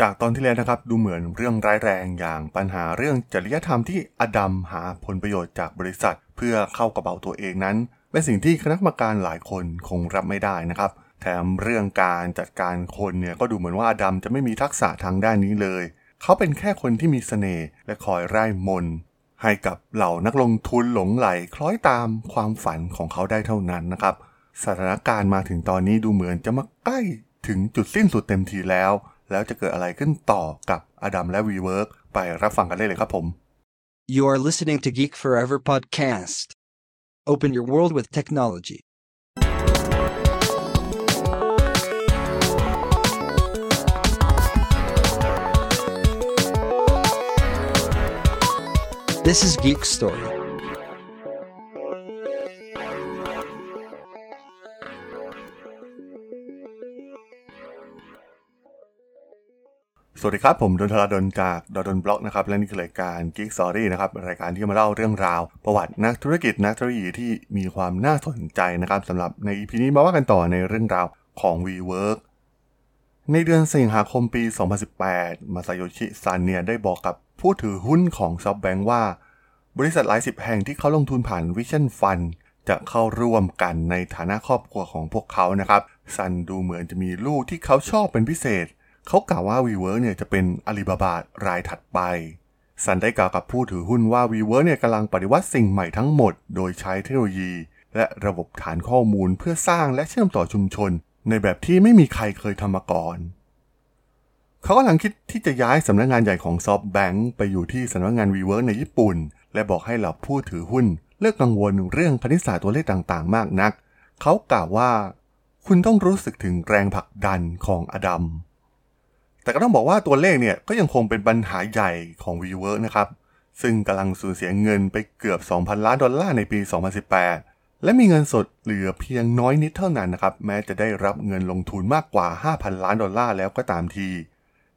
จากตอนที่แล้วนะครับดูเหมือนเรื่องร้ายแรงอย่างปัญหาเรื่องจริยธรรมที่อดัมหาผลประโยชน์จากบริษัท เพื่อเข้ากระเป๋าตัวเองนั้น เป็นสิ่งที่คณะกรรมการหลายคนคงรับไม่ได้นะครับ แถมเรื่องการจัดการคนเนี่ยก็ดูเหมือนว่าอดัมจะไม่มีทักษะทางด้านนี้เลย เขาเป็นแค่คนที่มีเสน่ห์และคอยไร้มน ให้กับเหล่านักลงทุนหลงไหลคล้อยตามความฝันของเขาได้เท่านั้นนะครับสถานการณ์มาถึงตอนนี้ดูเหมือนจะมาใกล้ถึงจุดสิ้นสุดเต็มทีแล้ว แล้วจะเกิดอะไรขึ้นต่อกับอดัมและ WeWork ไปรับฟังกันได้เลยครับผม You are listening to Geek Forever podcast. Open your world with technology. This is Geek Story. สวัสดีครับ ผมดนทราดนจากดดนบล็อกนะครับ และนี่คือรายการ Geek Story นะครับ รายการที่มาเล่าเรื่องราว ประวัตินักธุรกิจนักธุรกิจที่มีความน่าสนใจนะครับสำหรับใน EP นี้มาว่ากันต่อในเรื่องราวของ WeWork ในเดือนสิงหาคมปี 2018 มาซาโยชิซันเนียได้บอกกับผู้ถือหุ้นของ SoftBank ว่า บริษัทหลายสิบแห่งที่เขาลงทุนผ่าน Vision Fund จะเข้าร่วมกันในฐานะครอบครัวของพวกเขานะครับซันดูเหมือนจะมีลูกที่เขาชอบเป็นพิเศษ เขากล่าวว่า WeWork เนี่ยจะเป็นอาลีบาบารายถัดไป ซันได้กล่าวกับผู้ถือหุ้นว่า WeWork เนี่ยกำลังปฏิวัติสิ่งใหม่ทั้งหมด โดยใช้เทคโนโลยี และระบบฐานข้อมูลเพื่อสร้างและเชื่อมต่อชุมชน ในแบบที่ไม่มีใครเคยทำมาก่อน เขากำลังคิดที่จะย้ายสำนักงานใหญ่ของ SoftBank ไปอยู่ที่สำนักงาน WeWork ในญี่ปุ่น และบอกให้เหล่าผู้ถือหุ้น เลิกกังวลเรื่องคณิตศาสตร์ตัวเลขต่างๆ มากนัก เขากล่าวว่า คุณต้องรู้สึกถึงแรงผลักดันของอดัม แต่ก็ต้องบอกว่าตัวเลขเนี่ยก็ยังคงเป็นปัญหาใหญ่ของ WeWork นะครับ ซึ่งกำลังสูญเสียเงินไปเกือบ 2,000 ล้านดอลลาร์ในปี 2018 และมีเงินสดเหลือเพียงน้อยนิดเท่านั้นนะครับ แม้จะได้รับเงินลงทุนมากกว่า 5,000 ล้านดอลลาร์แล้วก็ตามที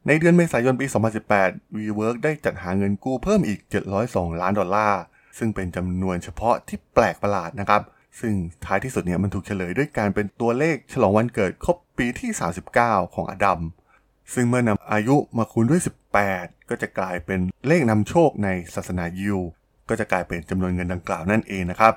ในเดือนเมษายนปี 2018 WeWork ได้จัดหาเงินกู้เพิ่มอีก 702 ล้านดอลลาร์ ซึ่งเป็นจำนวนเฉพาะที่แปลกประหลาดนะครับ ซึ่งท้ายที่สุดเนี่ยมันถูกเฉลยด้วยการเป็นตัวเลขฉลองวันเกิดครบปีที่ 39 ของอดัม ซึ่งเมื่อนำอายุมาคูณด้วย 18 ก็จะกลายเป็นเลขนำโชคในศาสนายิว ก็จะกลายเป็นจำนวนเงินดังกล่าวนั่นเองนะครับ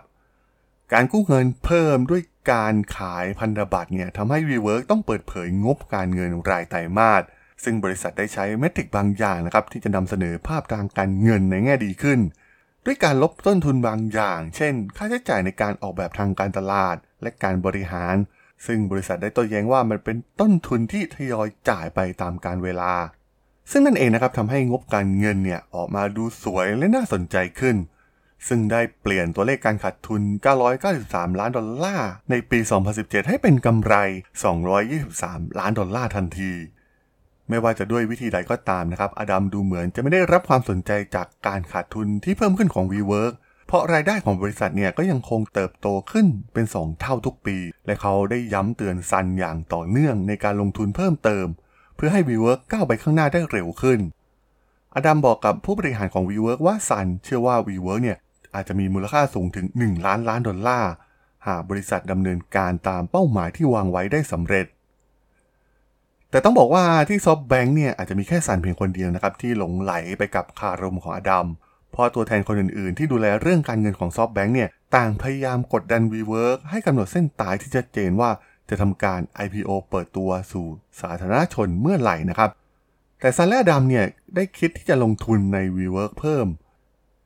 การกู้เงินเพิ่มด้วยการขายพันธบัตรเนี่ยทำให้ WeWork ต้องเปิดเผยงบการเงินรายไตรมาสซึ่งบริษัทได้ใช้เมทริกบางอย่างนะครับที่จะนำเสนอภาพทางการเงินในแง่ดีขึ้น ด้วยการลบต้นทุนบางอย่าง เช่น ค่าใช้จ่ายในการออกแบบทางการตลาด และการบริหาร ซึ่งบริษัทได้โต้แย้งว่ามันเป็นต้นทุนที่ทยอยจ่ายไปตามการเวลา ซึ่งนั่นเองนะครับทำให้งบการเงินเนี่ยออกมาดูสวยและน่าสนใจขึ้น ซึ่งได้เปลี่ยนตัวเลขการขาดทุน 993 ล้านดอลลาร์ในปี 2017 ให้เป็นกำไร 223 ล้านดอลลาร์ทันทีไม่ว่าจะด้วยวิธีใดก็ตามนะครับ อดัมดูเหมือนจะไม่ได้รับความสนใจจากการขาดทุนที่เพิ่มขึ้นของ WeWork ราะรายได้ของบริษัทเนี่ยก็ยังคงเติบโตขึ้นเป็น 2 เท่าทุกปี และเขาได้ย้ำเตือนซันอย่างต่อเนื่องในการลงทุนเพิ่มเติม เพื่อให้ WeWork ก้าวไปข้างหน้าได้เร็วขึ้น อดัมบอกกับผู้บริหารของ WeWork ว่าซันเชื่อว่า WeWork เนี่ยอาจจะมีมูลค่าสูงถึง 1 ล้านล้านดอลลาร์ หากบริษัทดำเนินการตามเป้าหมายที่วางไว้ได้สำเร็จ แต่ต้องบอกว่าที่ SoftBank เนี่ยอาจจะมีแค่ซันเพียงคนเดียวนะครับที่หลงไหลไปกับคารมของอดัม เพราะตัวแทนคนอื่นๆ ที่ดูแลเรื่องการเงินของ SoftBank เนี่ย ต่างพยายามกดดัน WeWork ให้กำหนดเส้นตายที่ชัดเจนว่าจะทำการ IPO เปิดตัวสู่สาธารณชนเมื่อไหร่นะครับ แต่ซันและอดัมเนี่ย ได้คิดที่จะลงทุนใน WeWork เพิ่ม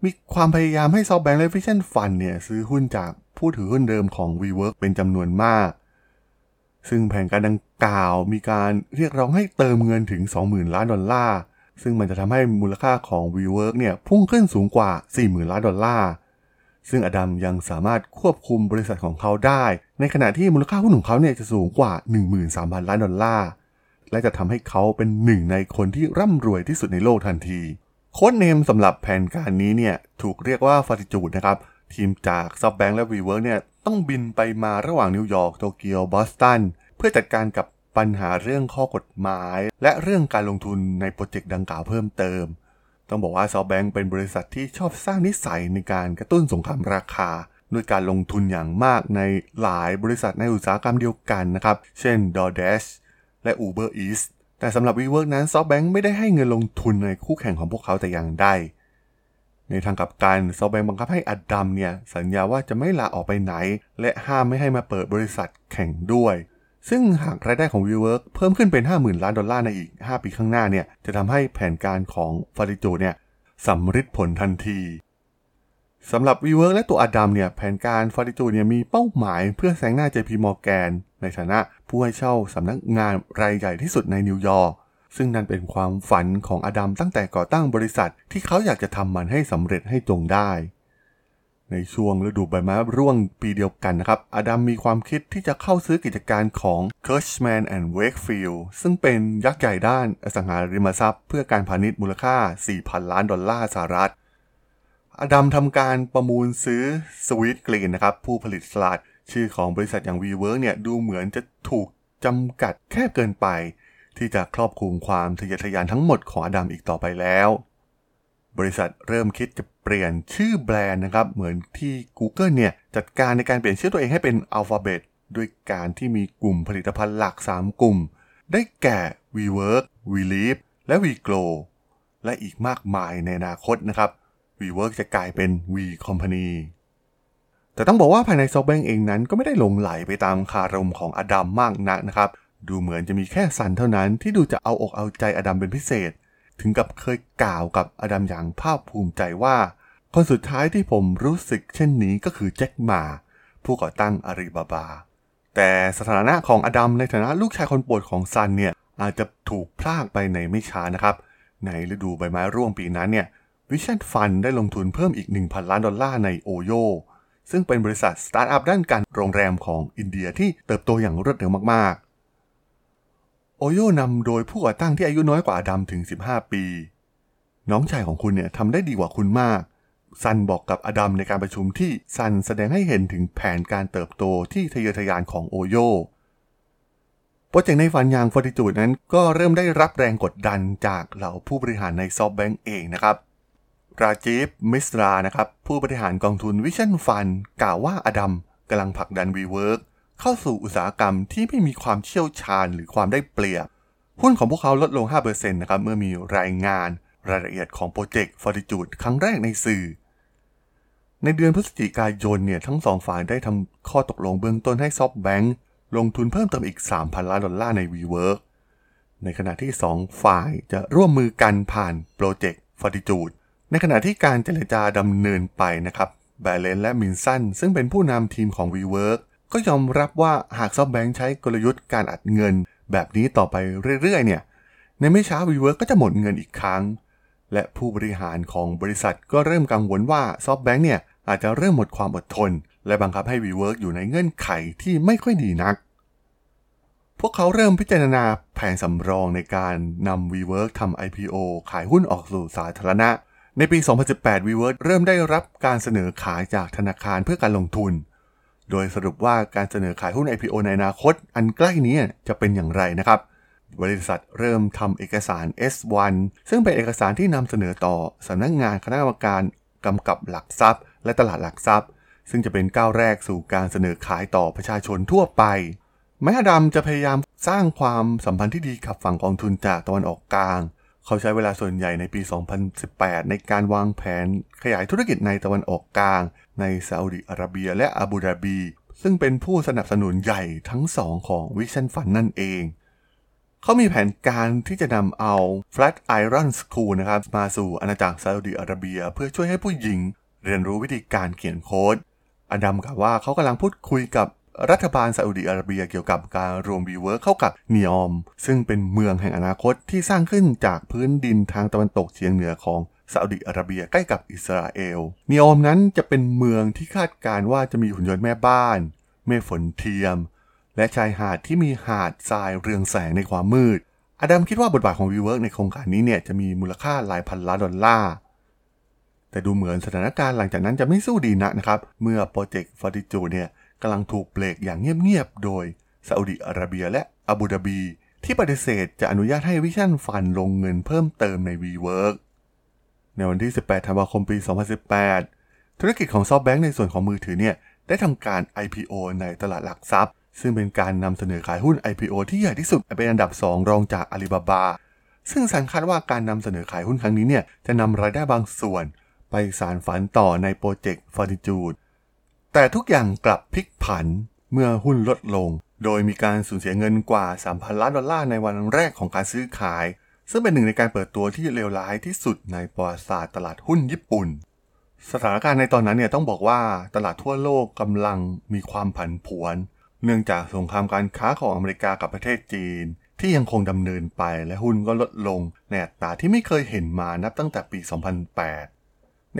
มีความพยายามให้ SoftBank และ Vision Fund เนี่ย ซื้อหุ้นจากผู้ถือหุ้นเดิมของ WeWork เป็นจำนวนมาก ซึ่งแผนการดังกล่าวมีการเรียกร้องให้เติมเงินถึง 20,000 ล้านดอลลาร์ ซึ่งมันจะทำให้มูลค่าของ WeWork เนี่ยพุ่งขึ้นสูงกว่า 40,000 ล้านดอลลาร์ ซึ่งอดัมยังสามารถควบคุมบริษัทของเขาได้ ในขณะที่มูลค่าหุ้นของเขาเนี่ยจะสูงกว่า 13,000 ล้านดอลลาร์ และจะทำให้เขาเป็นหนึ่งในคนที่ร่ำรวยที่สุดในโลกทันที code name สำหรับแผนการนี้เนี่ยถูกเรียกว่า Fortitude นะครับทีมจาก SoftBank และ WeWork เนี่ยต้องบินไปมาระหว่างนิวยอร์กโตเกียวบอสตันเพื่อจัดการกับ ปัญหาเรื่องข้อกฎหมาย และเรื่องการลงทุนในโปรเจกต์ดังกล่าวเพิ่มเติม ต้องบอกว่า SoftBank เป็นบริษัทที่ชอบสร้างนิสัยในการกระตุ้นสงครามราคาด้วยการลงทุนอย่างมากในหลายบริษัทในอุตสาหกรรมเดียวกันนะครับ เช่น DoorDash และ Uber Eats แต่สำหรับ WeWork นั้น SoftBank ไม่ได้ให้เงินลงทุนในคู่แข่งของพวกเขาแต่อย่างใด ในทางกลับกัน SoftBank บังคับให้อดัมเนี่ย สัญญาว่าจะไม่ลาออกไปไหน และห้ามไม่ให้มาเปิดบริษัทแข่งด้วย ซึ่งหากรายได้ของ WeWork เพิ่มขึ้นเป็น 50,000 ล้านดอลลาร์ในอีก 5 ปีข้างหน้าเนี่ยจะทำให้แผนการของฟาริจูเนี่ยสำฤทธิ์ผลทันทีสำหรับ WeWork และตัวอดัมเนี่ยแผนการฟาริจูเนี่ยมีเป้าหมายเพื่อแซงหน้า JP Morgan ในฐานะผู้ให้เช่าสำนักงานรายใหญ่ที่สุดในนิวยอร์กซึ่งนั่นเป็นความฝันของอดัมตั้งแต่ก่อตั้งบริษัทที่เขาอยากจะทำมันให้สำเร็จให้จงได้ ในช่วงฤดูใบไม้ร่วงปีเดียวกันนะครับ อดัมมีความคิดที่จะเข้าซื้อกิจการของ k i r c h m a n and Wakefield ซึ่งเป็นยักษ์ใหญ่ด้านอสังหาริมทรัพย์ เพื่อการพาณิชย์มูลค่า 4,000 ล้านดอลลาร์สหรัฐ อดัมทำการประมูลซื้อสวีทกรีนนะครับ ผู้ผลิตสลัด ชื่อของบริษัทอย่าง WeWork เนี่ยดูเหมือนจะถูกจำกัดแคบเกินไป ที่จะครอบคลุมความทะเยอทะยานทั้งหมดของอดัมอีกต่อไปแล้ว บริษัทเริ่มคิดจะเปลี่ยนชื่อแบรนด์นะครับ เหมือนที่ Google เนี่ย จัดการในการเปลี่ยนชื่อตัวเองให้เป็น Alphabet ด้วยการที่มีกลุ่มผลิตภัณฑ์หลัก 3 กลุ่ม ได้แก่ WeWork, WeLive และ WeGrow และอีกมากมายในอนาคตนะครับ WeWork จะกลายเป็น We Company แต่ต้องบอกว่าภายใน SoftBank เองนั้นก็ไม่ได้หลงไหลไปตามคารมของอดัมมากนักนะครับ ดูเหมือนจะมีแค่ซันเท่านั้นที่ดูจะเอาอกเอาใจอดัมเป็นพิเศษ ถึงกับเคยกล่าวกับอดัมอย่างภาคภูมิใจว่า คนสุดท้ายที่ผมรู้สึกเช่นนี้ก็คือแจ็คมา ผู้ก่อตั้งอาลีบาบา แต่สถานะของอดัมในฐานะลูกชายคนโปรดของซันเนี่ยอาจจะถูกพรากไปในไม่ช้านะครับ ในฤดูใบไม้ร่วงปีนั้นเนี่ย Vision Fund ได้ลงทุนเพิ่มอีก 1,000 ล้านดอลลาร์ใน OYO ซึ่งเป็นบริษัทสตาร์ทอัพด้านการโรงแรมของอินเดียที่เติบโตอย่างรวดเร็วมากๆ OYO นำโดยผู้ก่อตั้งที่อายุน้อยกว่าอดัมถึง 15 ปี น้องชายของคุณเนี่ยทำได้ดีกว่าคุณมาก ซันบอกกับอดัมในการประชุมที่ซันแสดงให้เห็นถึงแผนการเติบโตที่ทะเยอทะยานของ OYO โปรเจกต์ในฝันอย่าง Fortitude นั้นก็เริ่มได้รับแรงกดดันจากเหล่าผู้บริหารใน SoftBank เองนะครับ ราจีฟมิสรานะครับผู้บริหารกองทุน Vision Fund กล่าวว่าอดัมกำลังผลักดัน WeWork เข้าสู่อุตสาหกรรมที่ไม่มีความเชี่ยวชาญหรือความได้เปรียบ หุ้นของพวกเขาลดลง 5%นะครับเมื่อมีรายงานรายละเอียดของโปรเจกต์ Fortitude ครั้งแรกในสื่อ ในเดือนพฤศจิกายนเนี่ยทั้งสองฝ่ายได้ทำข้อตกลงเบื้องต้นให้ SoftBank ลงทุนเพิ่มเติมอีก 3,000 ล้านดอลลาร์ใน WeWork ในขณะที่ 2 ฝ่ายจะร่วมมือกันผ่านโปรเจกต์ Fortitude ในขณะที่การเจรจาดำเนินไปนะครับแบรเลนและมินสันซึ่งเป็นผู้นำทีมของ WeWork ก็ยอมรับว่าหาก SoftBank ใช้กลยุทธ์การอัดเงิน แบบนี้ต่อไปเรื่อยๆเนี่ย ในไม่ช้า WeWork ก็จะหมดเงินอีกครั้ง และผู้บริหารของบริษัทก็เริ่มกังวลว่าซอฟแบงค์เนี่ยอาจจะเริ่มหมดความอดทน และบังคับให้ WeWork อยู่ในเงื่อนไขที่ไม่ค่อยดีนัก พวกเขาเริ่มพิจารณาแผนสำรองในการนำ WeWork ทำ IPO ขายหุ้นออกสู่สาธารณะ ในปี 2018 WeWork เริ่มได้รับการเสนอขายจากธนาคารเพื่อการลงทุน โดยสรุปว่าการเสนอขายหุ้น IPO ในอนาคต อันใกล้นี้จะเป็นอย่างไรนะครับ บริษัทเริ่มทำเอกสาร S1 ซึ่งเป็นเอกสารที่นำเสนอต่อสำนักงงานคณะกรรมการกำกับหลักทรัพย์ และตลาดหลักทรัพย์ ซึ่งจะเป็นก้าวแรกสู่การเสนอขายต่อประชาชนทั่วไป แม้อดัมจะพยายามสร้างความสัมพันธ์ที่ดีกับฝั่งกองทุนจากตะวันออกกลาง เขาใช้เวลาส่วนใหญ่ในปี 2018 ในการวางแผนขยายธุรกิจในตะวันออกกลาง ในซาอุดิอาระเบียและอาบูดาบี ซึ่งเป็นผู้สนับสนุนใหญ่ทั้งสองของ Vision Fund นั่นเอง เขามีแผนการที่จะนำเอา Flat Iron School นะครับมาสู่อาณาจักรซาอุดิอาระเบีย เพื่อช่วยให้ผู้หญิง เรียนรู้วิธีการเขียนโค้ดอดัมกล่าวว่าเขากำลังพูดคุยกับ รัฐบาลซาอุดิอาระเบียเกี่ยวกับการรวม WeWork เข้ากับ NEOM ซึ่งเป็นเมืองแห่งอนาคตที่สร้างขึ้นจากพื้นดินทางตะวันตกเฉียงเหนือของซาอุดิอาระเบียใกล้กับอิสราเอล NEOM นั้นจะเป็นเมืองที่คาดการณ์ว่าจะมีหุ่นยนต์แม่บ้าน เมฆฝนเทียม และชายหาดที่มีหาดทรายเรืองแสงในความมืด อดัมคิดว่าบทบาทของ WeWork ในโครงการนี้เนี่ยจะมีมูลค่าหลายพันล้านดอลลาร์แต่ดูเหมือนสถานการณ์หลังจากนั้นจะไม่สู้ดีนักนะครับ เมื่อโปรเจกต์ Fortitude เนี่ย กำลังถูกเบรกอย่างเงียบๆ โดยซาอุดิอาระเบียและอาบูดาบี ที่ปฏิเสธจะอนุญาตให้วิชั่นฟันลงเงินเพิ่มเติมใน WeWork ในวันที่ 18 ธันวาคม ปี 2018 ธุรกิจของ SoftBank ในส่วนของมือถือเนี่ย ได้ทำการ IPO ในตลาดหลักทรัพย์ ซึ่งเป็นการนำเสนอขายหุ้น IPO ที่ใหญ่ที่สุดเป็นอันดับ 2 รองจากอาลีบาบา ซึ่งสันคาดว่าการนำเสนอขายหุ้นครั้งนี้เนี่ย จะนำรายได้บางส่วน ไปสารฝันต่อในโปรเจกต์ Fortitude แต่ทุกอย่างกลับพลิกผันเมื่อหุ้นลดลง โดยมีการสูญเสียเงินกว่า 3,000 ล้านดอลลาร์ในวันแรกของการซื้อขาย ซึ่งเป็นหนึ่งในการเปิดตัวที่เลวร้ายที่สุดในประวัติศาสตร์ตลาดหุ้นญี่ปุ่น สถานการณ์ในตอนนั้นเนี่ยต้องบอกว่าตลาดทั่วโลกกำลังมีความผันผวน เนื่องจากสงครามการค้าของอเมริกากับประเทศจีน ที่ยังคงดำเนินไปและหุ้นก็ลดลงในอัตราที่ไม่เคยเห็นมานับตั้งแต่ปี 2008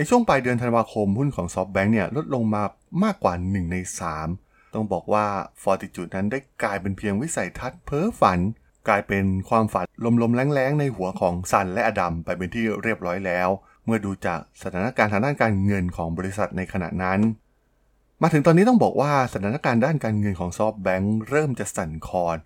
ในช่วงปลายเดือนธันวาคมหุ้นของ SoftBank เนี่ยลดลงมามากกว่า 1 ใน 3 ต้องบอกว่า Fortitude นั้นได้กลายเป็นเพียงวิสัยทัศน์เพ้อฝัน กลายเป็นความฝันลมๆแรงๆ ในหัวของซันและอดัมไปเป็นที่เรียบร้อยแล้ว เมื่อดูจากสถานการณ์ทางด้านการเงินของบริษัทในขณะนั้น มาถึงตอนนี้ต้องบอกว่าสถานการณ์ด้านการเงินของ SoftBank เริ่มจะสั่นคลอน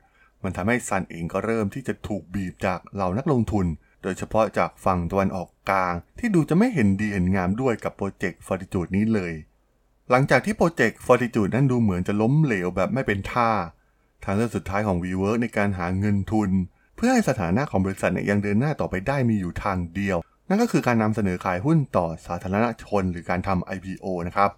มันทำให้ซันเองก็เริ่มที่จะถูกบีบจากเหล่านักลงทุน โดยเฉพาะจากฝั่งตะวันออกกลาง ที่ดูจะไม่เห็นดีเห็นงามด้วยกับโปรเจกต์ Fortitude นี้เลย หลังจากที่โปรเจกต์ Fortitude นั้นดูเหมือนจะล้มเหลวแบบไม่เป็นท่า ทางเลือกสุดท้ายของ WeWork ในการหาเงินทุน เพื่อให้สถานะของบริษัทยยังเดินหน้าต่อไปได้มีอยู่ทางเดียว นั่นก็คือการนำเสนอขายหุ้นต่อสาธารณชน หรือการทำ IPO นะครับ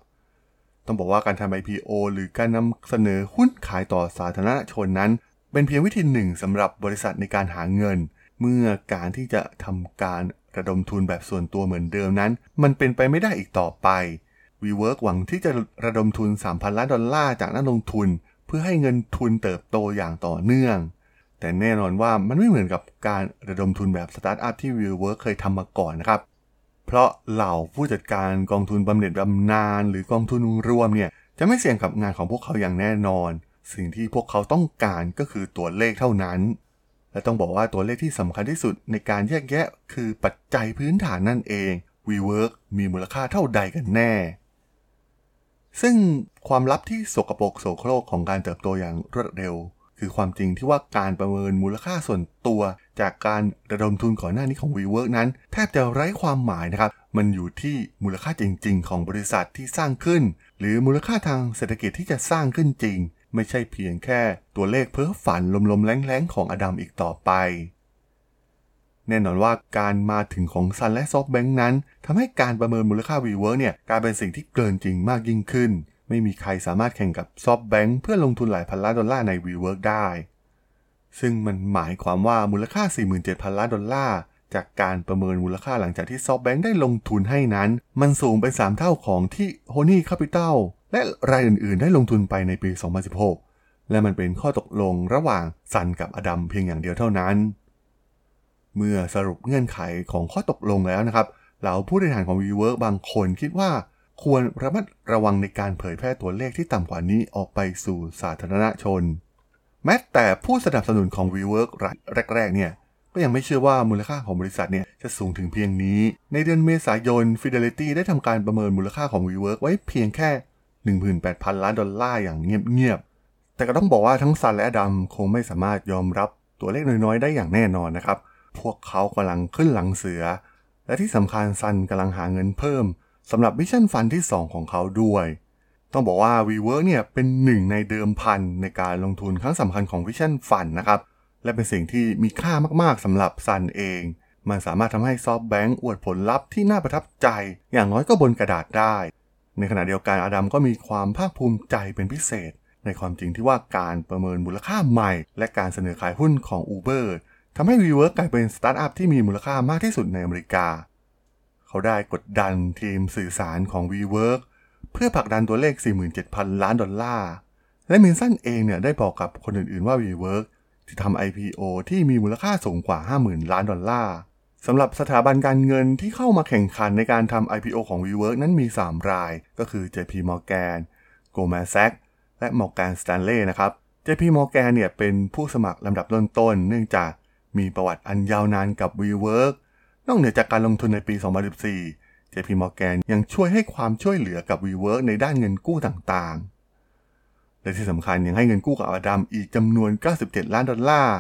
ต้องบอกว่าการทำ IPO หรือการนำเสนอหุ้นขายต่อสาธารณชนนั้น เป็นเพียงวิธีหนึ่งสำหรับบริษัทในการหาเงิน เมื่อการที่จะทำการระดมทุนแบบส่วนตัวเหมือนเดิมนั้น มันเป็นไปไม่ได้อีกต่อไป WeWork หวังที่จะระดมทุน 3,000 ล้านดอลลาร์จากนักลงทุน เพื่อให้เงินทุนเติบโตอย่างต่อเนื่อง แต่แน่นอนว่ามันไม่เหมือนกับการระดมทุนแบบสตาร์ทอัพที่ WeWork เคยทำมาก่อนนะครับ เพราะเหล่าผู้จัดการกองทุนบำเหน็จบำนาญหรือกองทุนรวมเนี่ยจะไม่เสี่ยงกับงานของพวกเขาอย่างแน่นอน สิ่งที่พวกเขาต้องการก็คือตัวเลขเท่านั้น และต้องบอกว่าตัวเลขที่สำคัญที่สุดในการแยกแยะ คือปัจจัยพื้นฐานนั่นเอง WeWork มีมูลค่าเท่าใดกันแน่ ซึ่งความลับที่สกปรกโสโครกของการเติบโตอย่างรวดเร็ว คือความจริงที่ว่าการประเมินมูลค่าส่วนตัว จากการระดมทุนก่อนหน้านี้ของ WeWork นั้น แทบจะไร้ความหมายนะครับ มันอยู่ที่มูลค่าจริง ๆ ของบริษัทที่สร้างขึ้น หรือมูลค่าทางเศรษฐกิจที่จะสร้างขึ้นจริง ไม่ใช่เพียงแค่ตัวเลขเพ้อฝันลมๆแล้งๆ ของอดัมอีกต่อไป แน่นอนว่าการมาถึงของซันและ SoftBank นั้นทำให้การประเมินมูลค่า WeWork เนี่ยกลายเป็นสิ่งที่เกินจริงมากยิ่งขึ้น ไม่มีใครสามารถแข่งกับ SoftBank เพื่อลงทุนหลายพันล้านดอลลาร์ใน WeWork ได้ ซึ่งมันหมายความว่ามูลค่า 47,000 ล้านดอลลาร์จากการประเมินมูลค่าหลังจากที่ SoftBank ได้ลงทุนให้นั้น มันสูงเป็น 3 เท่าของที่ Honey Capital แล และรายอื่นๆ ได้ลงทุนไปในปี 2016 และมันเป็นข้อตกลงระหว่างซันกับอดัมเพียงอย่างเดียวเท่านั้น เมื่อสรุปเงื่อนไขของข้อตกลงแล้วนะครับ เหล่าผู้บริหารของ WeWork บางคนคิดว่าควรระมัดระวังในการเผยแพร่ตัวเลขที่ต่ำกว่านี้ออกไปสู่สาธารณชน แม้แต่ผู้สนับสนุนของ WeWork รายแรกๆเนี่ยก็ยังไม่เชื่อว่ามูลค่าของบริษัทเนี่ยจะสูงถึงเพียงนี้ ในเดือนเมษายน Fidelity ได้ทำการประเมินมูลค่าของ WeWork ไว้เพียงแค่ 18,000 ล้านดอลลาร์อย่างเงียบๆ แต่ก็ต้องบอกว่าทั้งซันและอดัมคงไม่สามารถยอมรับตัวเลขน้อยๆ ได้อย่างแน่นอนนะครับ พวกเขากำลังขึ้นหลังเสือ และที่สำคัญซันกำลังหาเงินเพิ่มสำหรับ Vision Fund ที่ 2 ของเขาด้วย ต้องบอกว่า WeWork เนี่ยเป็นหนึ่งในเดิมพันในการลงทุนครั้งสำคัญของ Vision Fund นะครับ และเป็นสิ่งที่มีค่ามากๆสำหรับซันเองมันสามารถทำให้ SoftBank อวดผลลัพธ์ที่น่าประทับใจ อย่างน้อยก็บนกระดาษได้ ในขณะเดียวกันอดัมก็มีความภาคภูมิใจเป็นพิเศษ ในความจริงที่ว่าการประเมินมูลค่าใหม่ และการเสนอขายหุ้นของ Uber ทำให้ WeWork กลายเป็นสตาร์ทอัพที่มีมูลค่ามากที่สุดในอเมริกา เขาได้กดดันทีมสื่อสารของ WeWork เพื่อผลักดันตัวเลข 47,000 ล้านดอลลาร์ และมินสันเองเนี่ยได้บอกกับคนอื่นๆว่า WeWork ที่ทำ IPO ที่มีมูลค่าสูงกว่า 50,000 ล้านดอลลาร์ สำหรับสถาบันการเงินที่เข้ามาแข่งขันในการทำ IPO ของ WeWork นั้นมี 3 ราย ก็คือ JP Morgan Goldman Sachs และ Morgan Stanley นะครับ JP Morgan เนี่ยเป็นผู้สมัครลำดับต้นๆ เนื่องจากมีประวัติอันยาวนานกับ WeWork นอกเหนือจากการลงทุนในปี 2014 JP Morgan ยังช่วยให้ความช่วยเหลือกับ WeWork ในด้านเงินกู้ต่างๆ และที่สำคัญยังให้เงินกู้กับอดัมอีกจำนวน 97 ล้านดอลลาร์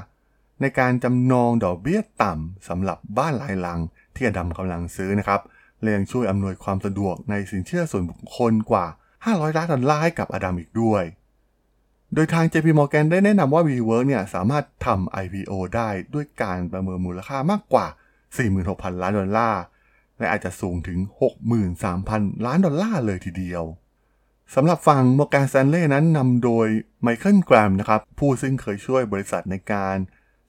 ในการจำนองดอกเบี้ยต่ำสำหรับบ้านหลายหลังที่อดัมกำลังซื้อนะครับและยังช่วยอำนวยความสะดวกในสินเชื่อส่วนบุคคลกว่า 500 ล้านดอลลาร์ให้กับอดัมอีกด้วย โดยทาง JP Morgan ได้แนะนำว่า WeWork เนี่ยสามารถทำ IPO ได้ด้วยการประเมินมูลค่ามากกว่า 46,000 ล้านดอลลาร์ และอาจจะสูงถึง 63,000 ล้านดอลลาร์เลยทีเดียวสำหรับฝั่ง Morgan Stanley นั้นนำโดยไมเคิลไกรมส์นะครับผู้ซึ่งเคยช่วยบริษัทในการ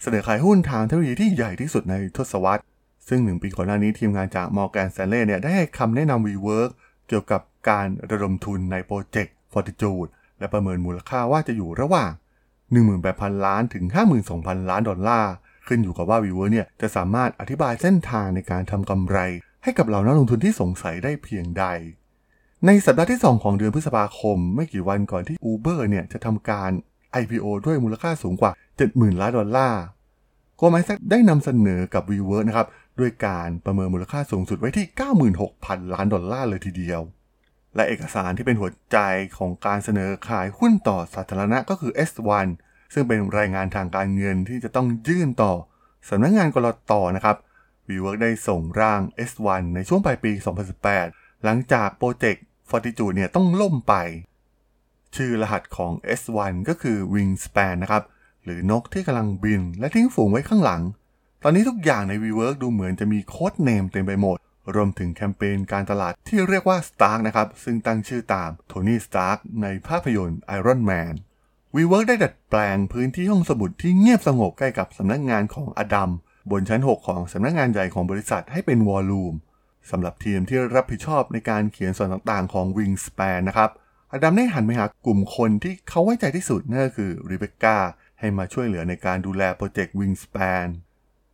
เสนอขายหุ้นทางเทคโนโลยีที่ใหญ่ที่สุดในทศวรรษ ซึ่งหนึ่งปีก่อนหน้านี้ทีมงานจาก Morgan Stanley เนี่ยได้ให้คำแนะนำ WeWork เกี่ยวกับการระดมทุนในโปรเจกต์ Fortitude และประเมินมูลค่าว่าจะอยู่ระหว่าง 18,000 ล้านถึง 52,000 ล้านดอลลาร์ ขึ้นอยู่กับว่า WeWork เนี่ยจะสามารถอธิบายเส้นทางในการทำกำไร ให้กับเหล่านักลงทุนที่สงสัยได้เพียงใด ในสัปดาห์ที่ 2 ของเดือนพฤษภาคม ไม่กี่วันก่อนที่ Uber เนี่ยจะทำการ IPO ด้วยมูลค่าสูงกว่า 70,000 ล้านดอลลาร์โกลแมนแซกได้นำเสนอกับ WeWork นะครับด้วยการประเมินมูลค่าสูงสุดไว้ที่ 96,000 ล้านดอลลาร์เลยทีเดียว และเอกสารที่เป็นหัวใจของการเสนอขายหุ้นต่อสาธารณะก็คือ S1 ซึ่งเป็นรายงานทางการเงินที่จะต้องยื่นต่อสำนักงงานกรตนะครับ WeWork ได้ส่งร่าง S1 ในช่วงปลายปี 2018 หลังจากโปรเจกต์ Fortitude เนี่ยต้องล่มไป ชื่อรหัสของ S1 ก็คือ Wingspan นะครับ หรือนกที่กำลังบินและทิ้งฝูงไว้ข้างหลัง ตอนนี้ทุกอย่างใน WeWork ดูเหมือนจะมีโค้ดเนมเต็มไปหมด รวมถึงแคมเปญการตลาดที่เรียกว่า Stark นะครับ ซึ่งตั้งชื่อตามโทนี่ สตาร์กในภาพยนตร์ Iron Man WeWork ได้ดัดแปลงพื้นที่ห้องสมุดที่เงียบสงบใกล้กับสำนักงานของอดัมบนชั้น 6 ของสำนักงานใหญ่ของบริษัทให้เป็นวอลลุ่มสำหรับทีมที่รับผิดชอบในการเขียนส่วนต่างๆ ของ Wingspan นะครับอดัมได้หันไปหากลุ่มคนที่เขาไว้ใจที่สุดนั่นก็คือริเบคก้า ให้มาช่วยเหลือในการดูแลโปรเจกต์ Wingspan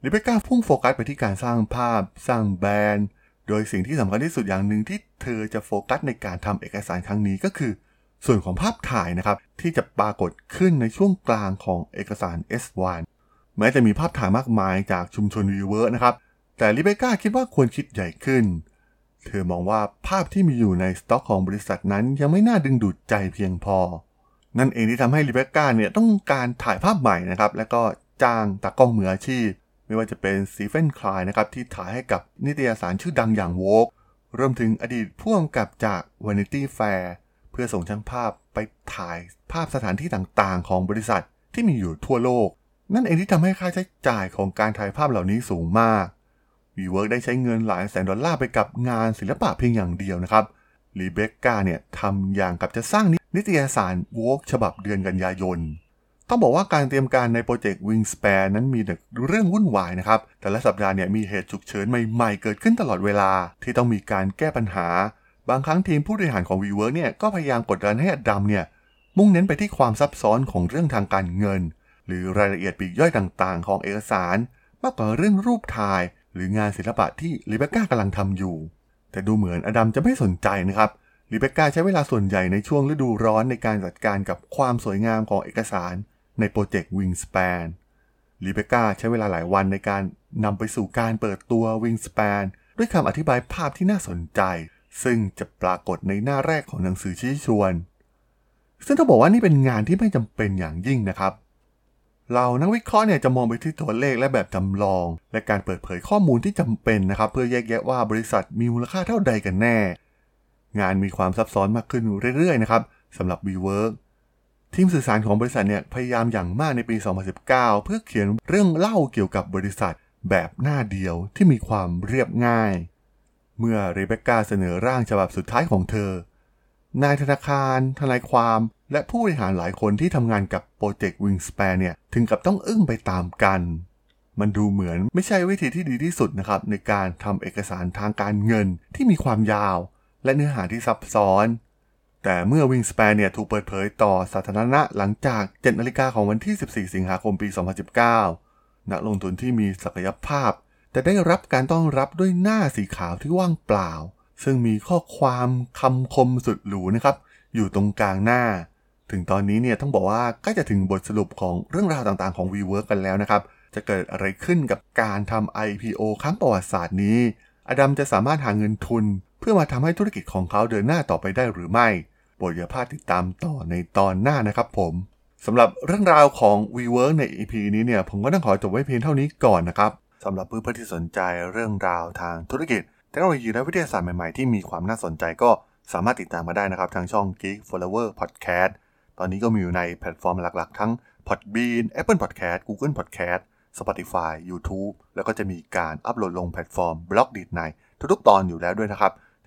ริเบก้าพุ่งโฟกัสไปที่การสร้างภาพ สร้างแบรนด์ โดยสิ่งที่สำคัญที่สุดอย่างหนึ่งที่เธอจะโฟกัสในการทำเอกสารครั้งนี้ก็คือ ส่วนของภาพถ่ายนะครับ ที่จะปรากฏขึ้นในช่วงกลางของเอกสาร S1 แม้จะมีภาพถ่ายมากมายจากชุมชน WeWork นะครับ แต่รีเบก้าคิดว่าควรคิดใหญ่ขึ้น เธอมองว่าภาพที่มีอยู่ในสต็อกของบริษัทนั้นยังไม่น่าดึงดูดใจเพียงพอ นั่นเองที่ทำให้รีเบก้าเนี่ยต้องการถ่ายภาพใหม่นะครับ และก็จ้างตากล้องมืออาชีพ ไม่ว่าจะเป็นสตีเฟนไคลน์นะครับที่ถ่ายให้กับนิตยสารชื่อดังอย่าง Vogueรวมถึงอดีตผู้กำกับจาก Vanity Fair เพื่อส่งช่างภาพไปถ่ายภาพสถานที่ต่างๆ ของบริษัทที่มีอยู่ทั่วโลก นั่นเองที่ทำให้ค่าใช้จ่ายของการถ่ายภาพเหล่านี้สูงมาก WeWork ได้ใช้เงินหลายแสนดอลลาร์ไปกับงานศิลปะเพียงอย่างเดียวนะครับรีเบคก้าเนี่ยทำอย่างกับจะสร้างนิ นิตยสาร Vogue ฉบับเดือนกันยายน ต้องบอกว่าการเตรียมการในโปรเจกต์ Wingspan นั้นมีเรื่องวุ่นวายนะครับ แต่ละสัปดาห์เนี่ยมีเหตุฉุกเฉินใหม่ๆ เกิดขึ้นตลอดเวลาที่ต้องมีการแก้ปัญหา บางครั้งทีมผู้บริหารของ WeWork เนี่ยก็พยายามกดดันให้อดัมเนี่ยมุ่งเน้นไปที่ความซับซ้อนของเรื่องทางการเงิน หรือรายละเอียดปีกย่อยต่างๆ ของเอกสาร มากกว่าเรื่องรูปถ่าย หรืองานศิลปะที่ลิเบก้ากำลังทำอยู่ แต่ดูเหมือนอดัมจะไม่สนใจนะครับ ลิเบก้าใช้เวลาส่วนใหญ่ในช่วงฤดูร้อนในการจัดการกับความสวยงามของเอกสารในโปรเจกต์ Wingspan ลิเบก้าใช้เวลาหลายวันในการนำไปสู่การเปิดตัว Wingspan ด้วยคำอธิบายภาพที่น่าสนใจ ซึ่งจะปรากฏในหน้าแรกของหนังสือชี้ชวน ซึ่งต้องบอกว่านี่เป็นงานที่ไม่จำเป็นอย่างยิ่งนะครับเรานักวิเคราะห์เนี่ยจะมองไปที่ตัวเลขและแบบจำลอง และการเปิดเผยข้อมูลที่จำเป็นนะครับ เพื่อแยกแยะว่าบริษัทมีมูลค่าเท่าใดกันแน่ งานมีความซับซ้อนมากขึ้นเรื่อยๆนะครับสำหรับ WeWork ทีมสื่อสารของบริษัทเนี่ยพยายามอย่างมากในปี 2019 เพื่อเขียนเรื่องเล่าเกี่ยวกับบริษัทแบบหน้าเดียวที่มีความเรียบง่าย เมื่อเรเบคก้าเสนอร่างฉบับสุดท้ายของเธอ นายธนาคาร ทนายความ และผู้บริหารหลายคนที่ทำงานกับโปรเจกต์ Wingspan เนี่ยถึงกับต้องอึ้งไปตามกัน มันดูเหมือนไม่ใช่วิธีที่ดีที่สุดนะครับในการทำเอกสารทางการเงินที่มีความยาว และเนื้อหาที่ซับซ้อน แต่เมื่อ Wingspan เนี่ยถูกเปิดเผยต่อสาธารณะหลังจาก7นาฬิกาของวันที่ 14 สิงหาคมปี 2019 นักลงทุนที่มีศักยภาพ แต่ได้รับการต้อนรับด้วยหน้าสีขาวที่ว่างเปล่า ซึ่งมีข้อความคำคมสุดหรูนะครับ อยู่ตรงกลางหน้า ถึงตอนนี้เนี่ยต้องบอกว่าใกล้จะถึงบทสรุปของเรื่องราวต่างๆของ WeWork กันแล้วนะครับจะเกิดอะไรขึ้นกับการทำ IPO ครั้งประวัติศาสตร์นี้ อดัมจะสามารถหาเงินทุน เพื่อมาทำให้ธุรกิจของเขาเดินหน้าต่อไปได้หรือไม่โปรดอย่าพลาดติดตามต่อในตอนหน้านะครับผมสำหรับเรื่องราวของ WeWork ใน EP นี้เนี่ยผมก็ต้องขอจบไว้เพียงเท่านี้ก่อนนะครับสำหรับเพื่อนๆที่สนใจเรื่องราวทางธุรกิจเทคโนโลยีและวิทยาศาสตร์ใหม่ๆ ที่มีความน่าสนใจก็สามารถติดตามมาได้นะครับ ทางช่อง Geek Forever Podcast ตอนนี้ก็มีอยู่ในแพลตฟอร์มหลักๆ ทั้ง Podbean Apple Podcast Google Podcast Spotify YouTube แล้วก็จะมีการอัปโหลดลงแพลตฟอร์ม Blockdit ในทุกๆ ตอนอยู่แล้วด้วยนะครับ